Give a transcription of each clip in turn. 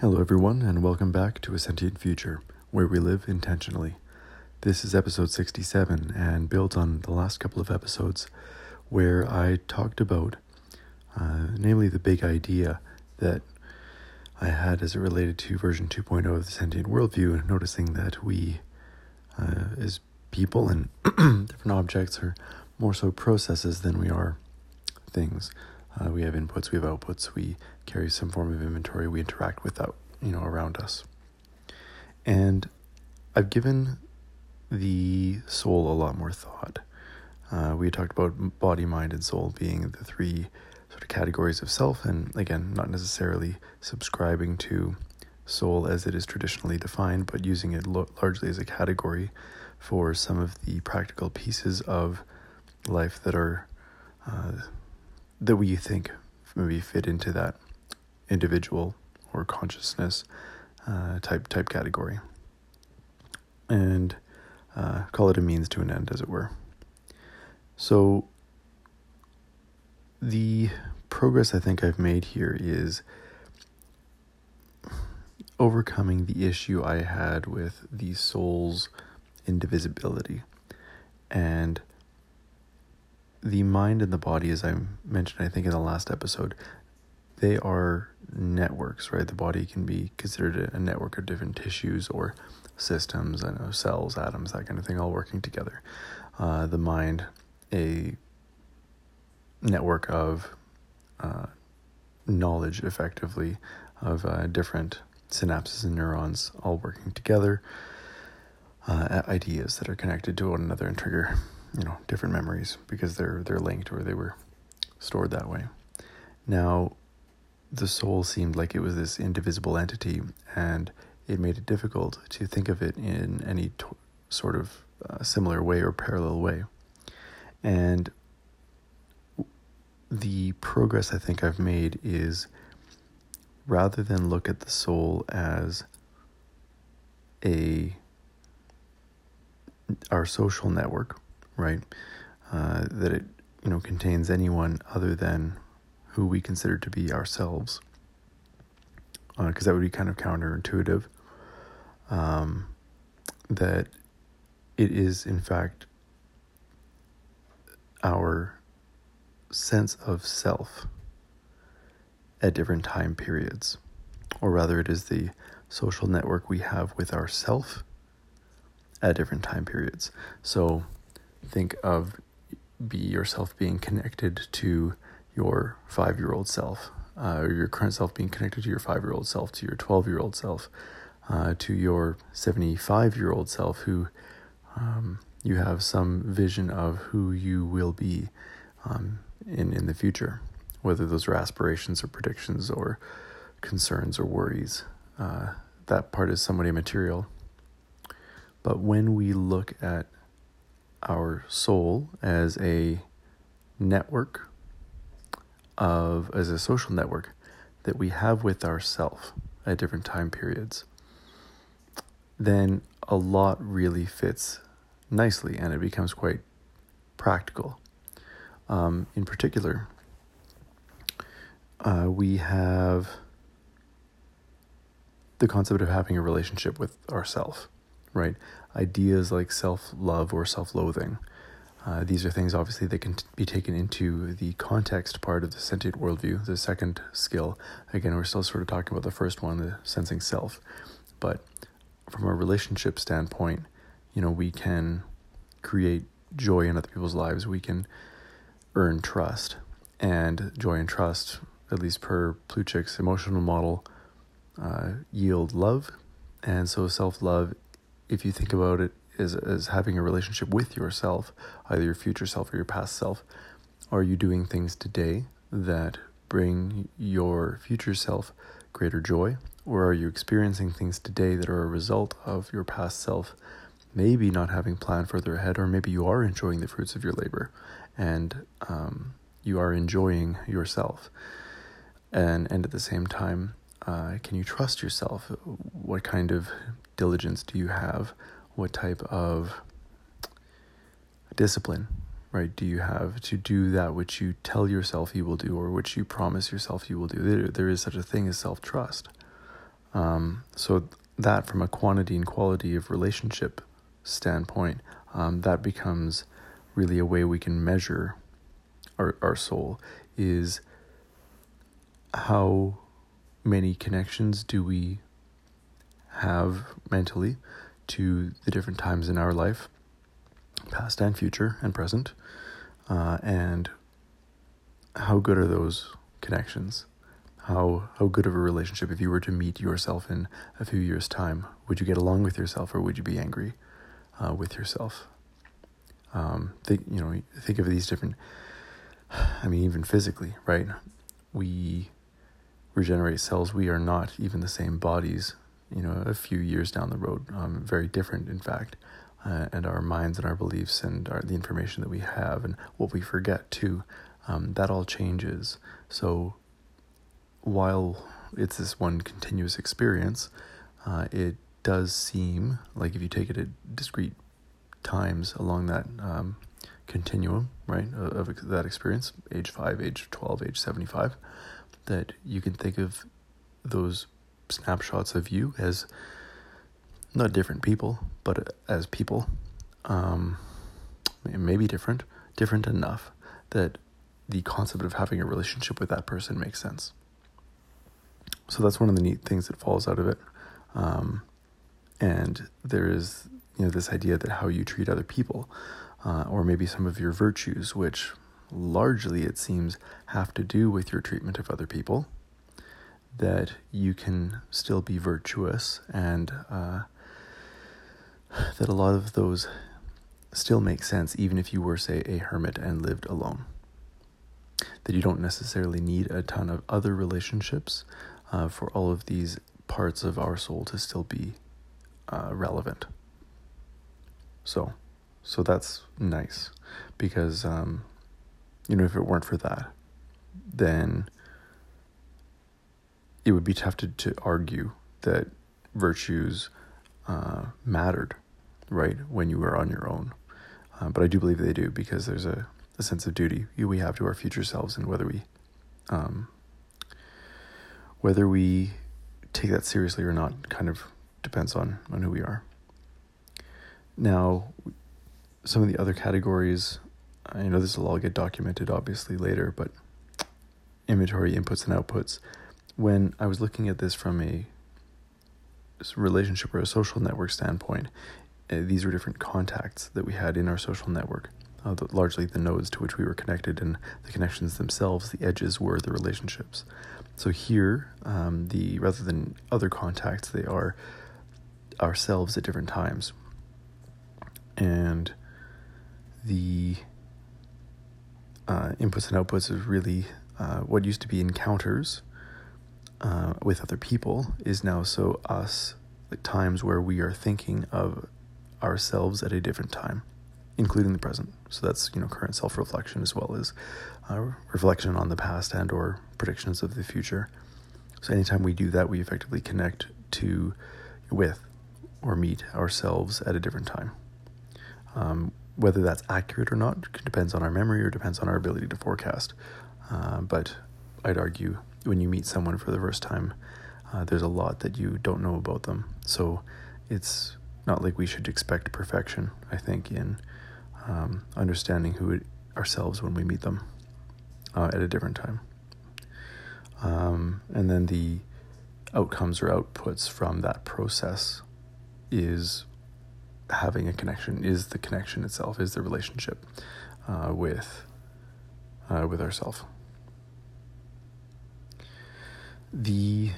Hello, everyone, and welcome back to A Sentient Future, where we live intentionally. This is episode 67 and builds on the last couple of episodes where I talked about, uh, namely, the big idea that I had as it related to version 2.0 of the sentient worldview, and noticing that we, uh, as people and different objects, are more so processes than we are things. Uh, we have inputs, we have outputs, we carry some form of inventory, we interact with that, you know, around us. And I've given the soul a lot more thought. Uh, we talked about body, mind, and soul being the three sort of categories of self, and again, not necessarily subscribing to soul as it is traditionally defined, but using it lo- largely as a category for some of the practical pieces of life that are uh, that we think maybe fit into that individual or consciousness uh, type type category, and uh, call it a means to an end, as it were. So the progress I think I've made here is overcoming the issue I had with the soul's indivisibility and the mind and the body, as I mentioned, I think in the last episode, they are networks, right? The body can be considered a network of different tissues or systems, I know cells, atoms, that kind of thing, all working together. Uh, the mind, a network of uh, knowledge, effectively, of uh, different synapses and neurons all working together, uh, ideas that are connected to one another and trigger you know different memories because they're they're linked or they were stored that way. Now, the soul seemed like it was this indivisible entity, and it made it difficult to think of it in any t- sort of uh, similar way or parallel way. And the progress I think I've made is rather than look at the soul as a our social network right? Uh, that it you know contains anyone other than who we consider to be ourselves, because uh, that would be kind of counterintuitive. Um, that it is in fact our sense of self at different time periods, or rather, it is the social network we have with ourself at different time periods. So, think of be yourself being connected to your five year old self, uh, or your current self being connected to your five year old self, to your 12 year old self, uh, to your 75 year old self, who um, you have some vision of who you will be um, in, in the future, whether those are aspirations or predictions or concerns or worries. Uh, that part is somewhat immaterial. But when we look at our soul as a network of as a social network that we have with ourself at different time periods then a lot really fits nicely and it becomes quite practical um, in particular uh, we have the concept of having a relationship with ourself right? Ideas like self love or self loathing. Uh, these are things obviously that can t- be taken into the context part of the sentient worldview, the second skill. Again, we're still sort of talking about the first one, the sensing self. But from a relationship standpoint, you know, we can create joy in other people's lives. We can earn trust. And joy and trust, at least per Plutchik's emotional model, uh, yield love. And so self love if you think about it as, as having a relationship with yourself, either your future self or your past self, are you doing things today that bring your future self greater joy? Or are you experiencing things today that are a result of your past self maybe not having planned further ahead, or maybe you are enjoying the fruits of your labor and um, you are enjoying yourself? And, and at the same time, uh, can you trust yourself? What kind of diligence do you have? What type of discipline, right, do you have to do that which you tell yourself you will do or which you promise yourself you will do? There, there is such a thing as self trust. Um, so that, from a quantity and quality of relationship standpoint, um, that becomes really a way we can measure our our soul is how many connections do we have mentally to the different times in our life, past and future and present, uh, and how good are those connections? How how good of a relationship if you were to meet yourself in a few years' time, would you get along with yourself or would you be angry uh, with yourself? Um, think you know think of these different. I mean, even physically, right? We regenerate cells. We are not even the same bodies. You know, a few years down the road, um, very different, in fact. Uh, and our minds and our beliefs and our, the information that we have and what we forget too, um, that all changes. So while it's this one continuous experience, uh, it does seem like if you take it at discrete times along that um, continuum, right, of, of that experience, age 5, age 12, age 75, that you can think of those snapshots of you as not different people, but as people. Um, maybe different, different enough that the concept of having a relationship with that person makes sense. So that's one of the neat things that falls out of it. Um, and there is, you know, this idea that how you treat other people, uh, or maybe some of your virtues, which largely it seems have to do with your treatment of other people, that you can still be virtuous and uh, that a lot of those still make sense even if you were, say, a hermit and lived alone. That you don't necessarily need a ton of other relationships uh, for all of these parts of our soul to still be uh, relevant. So, so that's nice because um, you know, if it weren't for that, then it would be tough to, to argue that virtues uh, mattered, right, when you were on your own. Uh, but I do believe they do because there's a, a sense of duty we have to our future selves and whether we um, whether we take that seriously or not kind of depends on, on who we are. Now, some of the other categories I know this will all get documented obviously later, but inventory inputs and outputs. When I was looking at this from a relationship or a social network standpoint, uh, these were different contacts that we had in our social network. Uh, the, largely the nodes to which we were connected, and the connections themselves, the edges were the relationships. So here, um, the rather than other contacts, they are ourselves at different times, and the uh, inputs and outputs is really uh, what used to be encounters uh, with other people is now so us like times where we are thinking of ourselves at a different time, including the present. So that's you know current self reflection as well as uh, reflection on the past and or predictions of the future. So anytime we do that, we effectively connect to with or meet ourselves at a different time. Um, whether that's accurate or not depends on our memory or depends on our ability to forecast. Uh, but I'd argue when you meet someone for the first time, uh, there's a lot that you don't know about them. So it's not like we should expect perfection, I think, in um, understanding who it, ourselves when we meet them uh, at a different time. Um, and then the outcomes or outputs from that process is having a connection is the connection itself, is the relationship uh, with uh, with ourself. The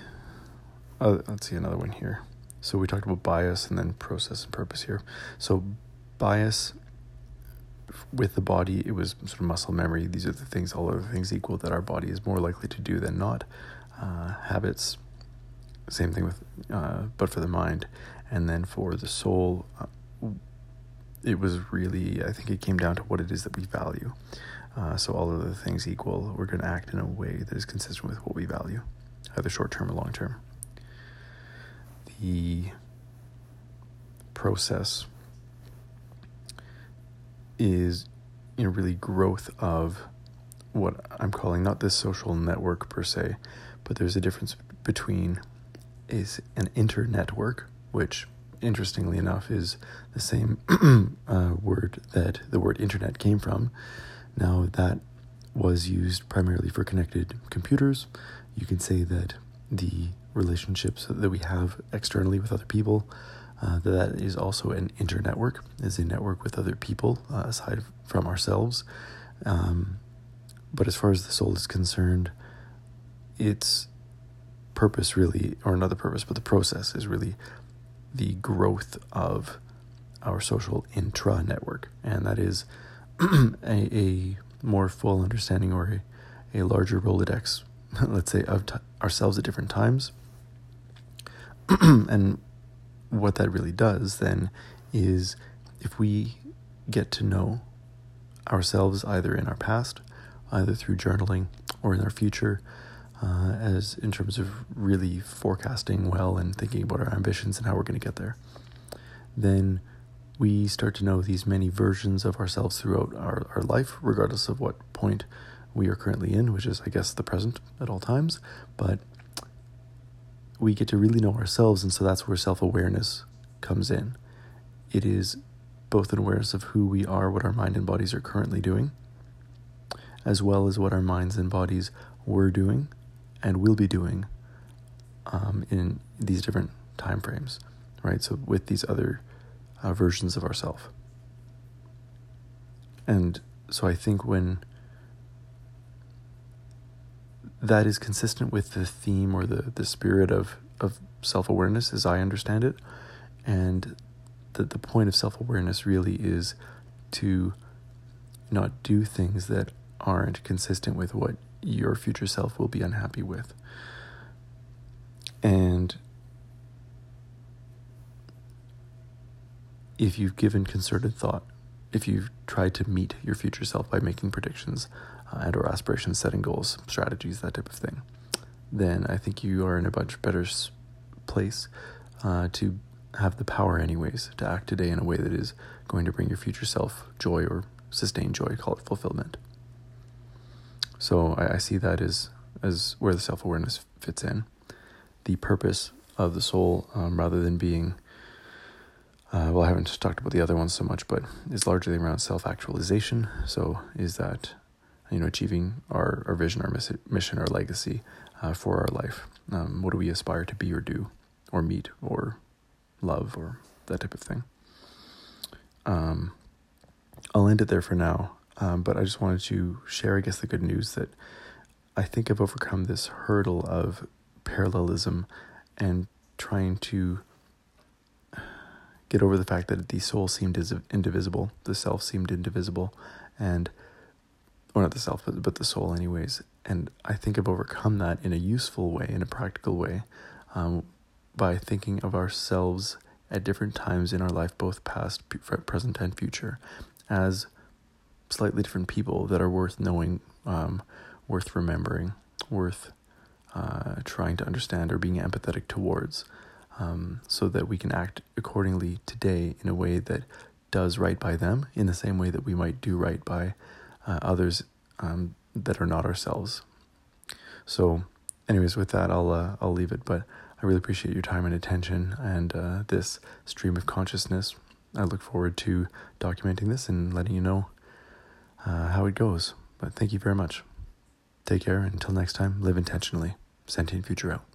uh, let's see another one here. So we talked about bias and then process and purpose here. So bias with the body, it was sort of muscle memory. These are the things, all other things equal, that our body is more likely to do than not. Uh, habits, same thing with, uh, but for the mind, and then for the soul, uh, it was really, I think it came down to what it is that we value. Uh, so, all of the things equal, we're going to act in a way that is consistent with what we value, either short term or long term. The process is, you know, really growth of what I'm calling not this social network per se, but there's a difference between is an internetwork, which interestingly enough is the same uh, word that the word internet came from. Now, that was used primarily for connected computers. You can say that the relationships that we have externally with other people, uh, that is also an internetwork, is a network with other people uh, aside from ourselves. Um, but as far as the soul is concerned, its purpose really, or another purpose, but the process is really the growth of our social intra network, and that is a, a, more full understanding or a, a larger Rolodex, let's say, of t- ourselves at different times. and what that really does then is if we get to know ourselves either in our past, either through journaling or in our future, uh, as in terms of really forecasting well and thinking about our ambitions and how we're going to get there, then we start to know these many versions of ourselves throughout our, our life, regardless of what point we are currently in, which is, I guess, the present at all times. But we get to really know ourselves, and so that's where self awareness comes in. It is both an awareness of who we are, what our mind and bodies are currently doing, as well as what our minds and bodies were doing and will be doing um, in these different time frames, right? So with these other uh, versions of ourself. And so I think when that is consistent with the theme or the, the spirit of, of self awareness as I understand it, and that the point of self awareness really is to not do things that aren't consistent with what your future self will be unhappy with. And if you've given concerted thought, if you've tried to meet your future self by making predictions uh, and or aspirations, setting goals, strategies, that type of thing, then I think you are in a much better place uh, to have the power, anyways, to act today in a way that is going to bring your future self joy or sustain joy, call it fulfillment. So I, I see that as as where the self awareness fits in. The purpose of the soul, um, rather than being, uh, well, I haven't talked about the other ones so much, but is largely around self actualization. So is that, you know, achieving our, our vision, our mission, our legacy uh, for our life? Um, what do we aspire to be or do, or meet, or love, or that type of thing? Um, I'll end it there for now. Um, but I just wanted to share, I guess, the good news that I think I've overcome this hurdle of parallelism and trying to get over the fact that the soul seemed indivisible, the self seemed indivisible, and or not the self, but, but the soul, anyways. And I think I've overcome that in a useful way, in a practical way, um, by thinking of ourselves at different times in our life, both past, present, and future, as slightly different people that are worth knowing, um, worth remembering, worth uh, trying to understand or being empathetic towards, um, so that we can act accordingly today in a way that does right by them in the same way that we might do right by uh, others um, that are not ourselves. So, anyways, with that, I'll uh, I'll leave it. But I really appreciate your time and attention and uh, this stream of consciousness. I look forward to documenting this and letting you know uh, how it goes. But thank you very much. Take care. Until next time, live intentionally. Sentient Future out.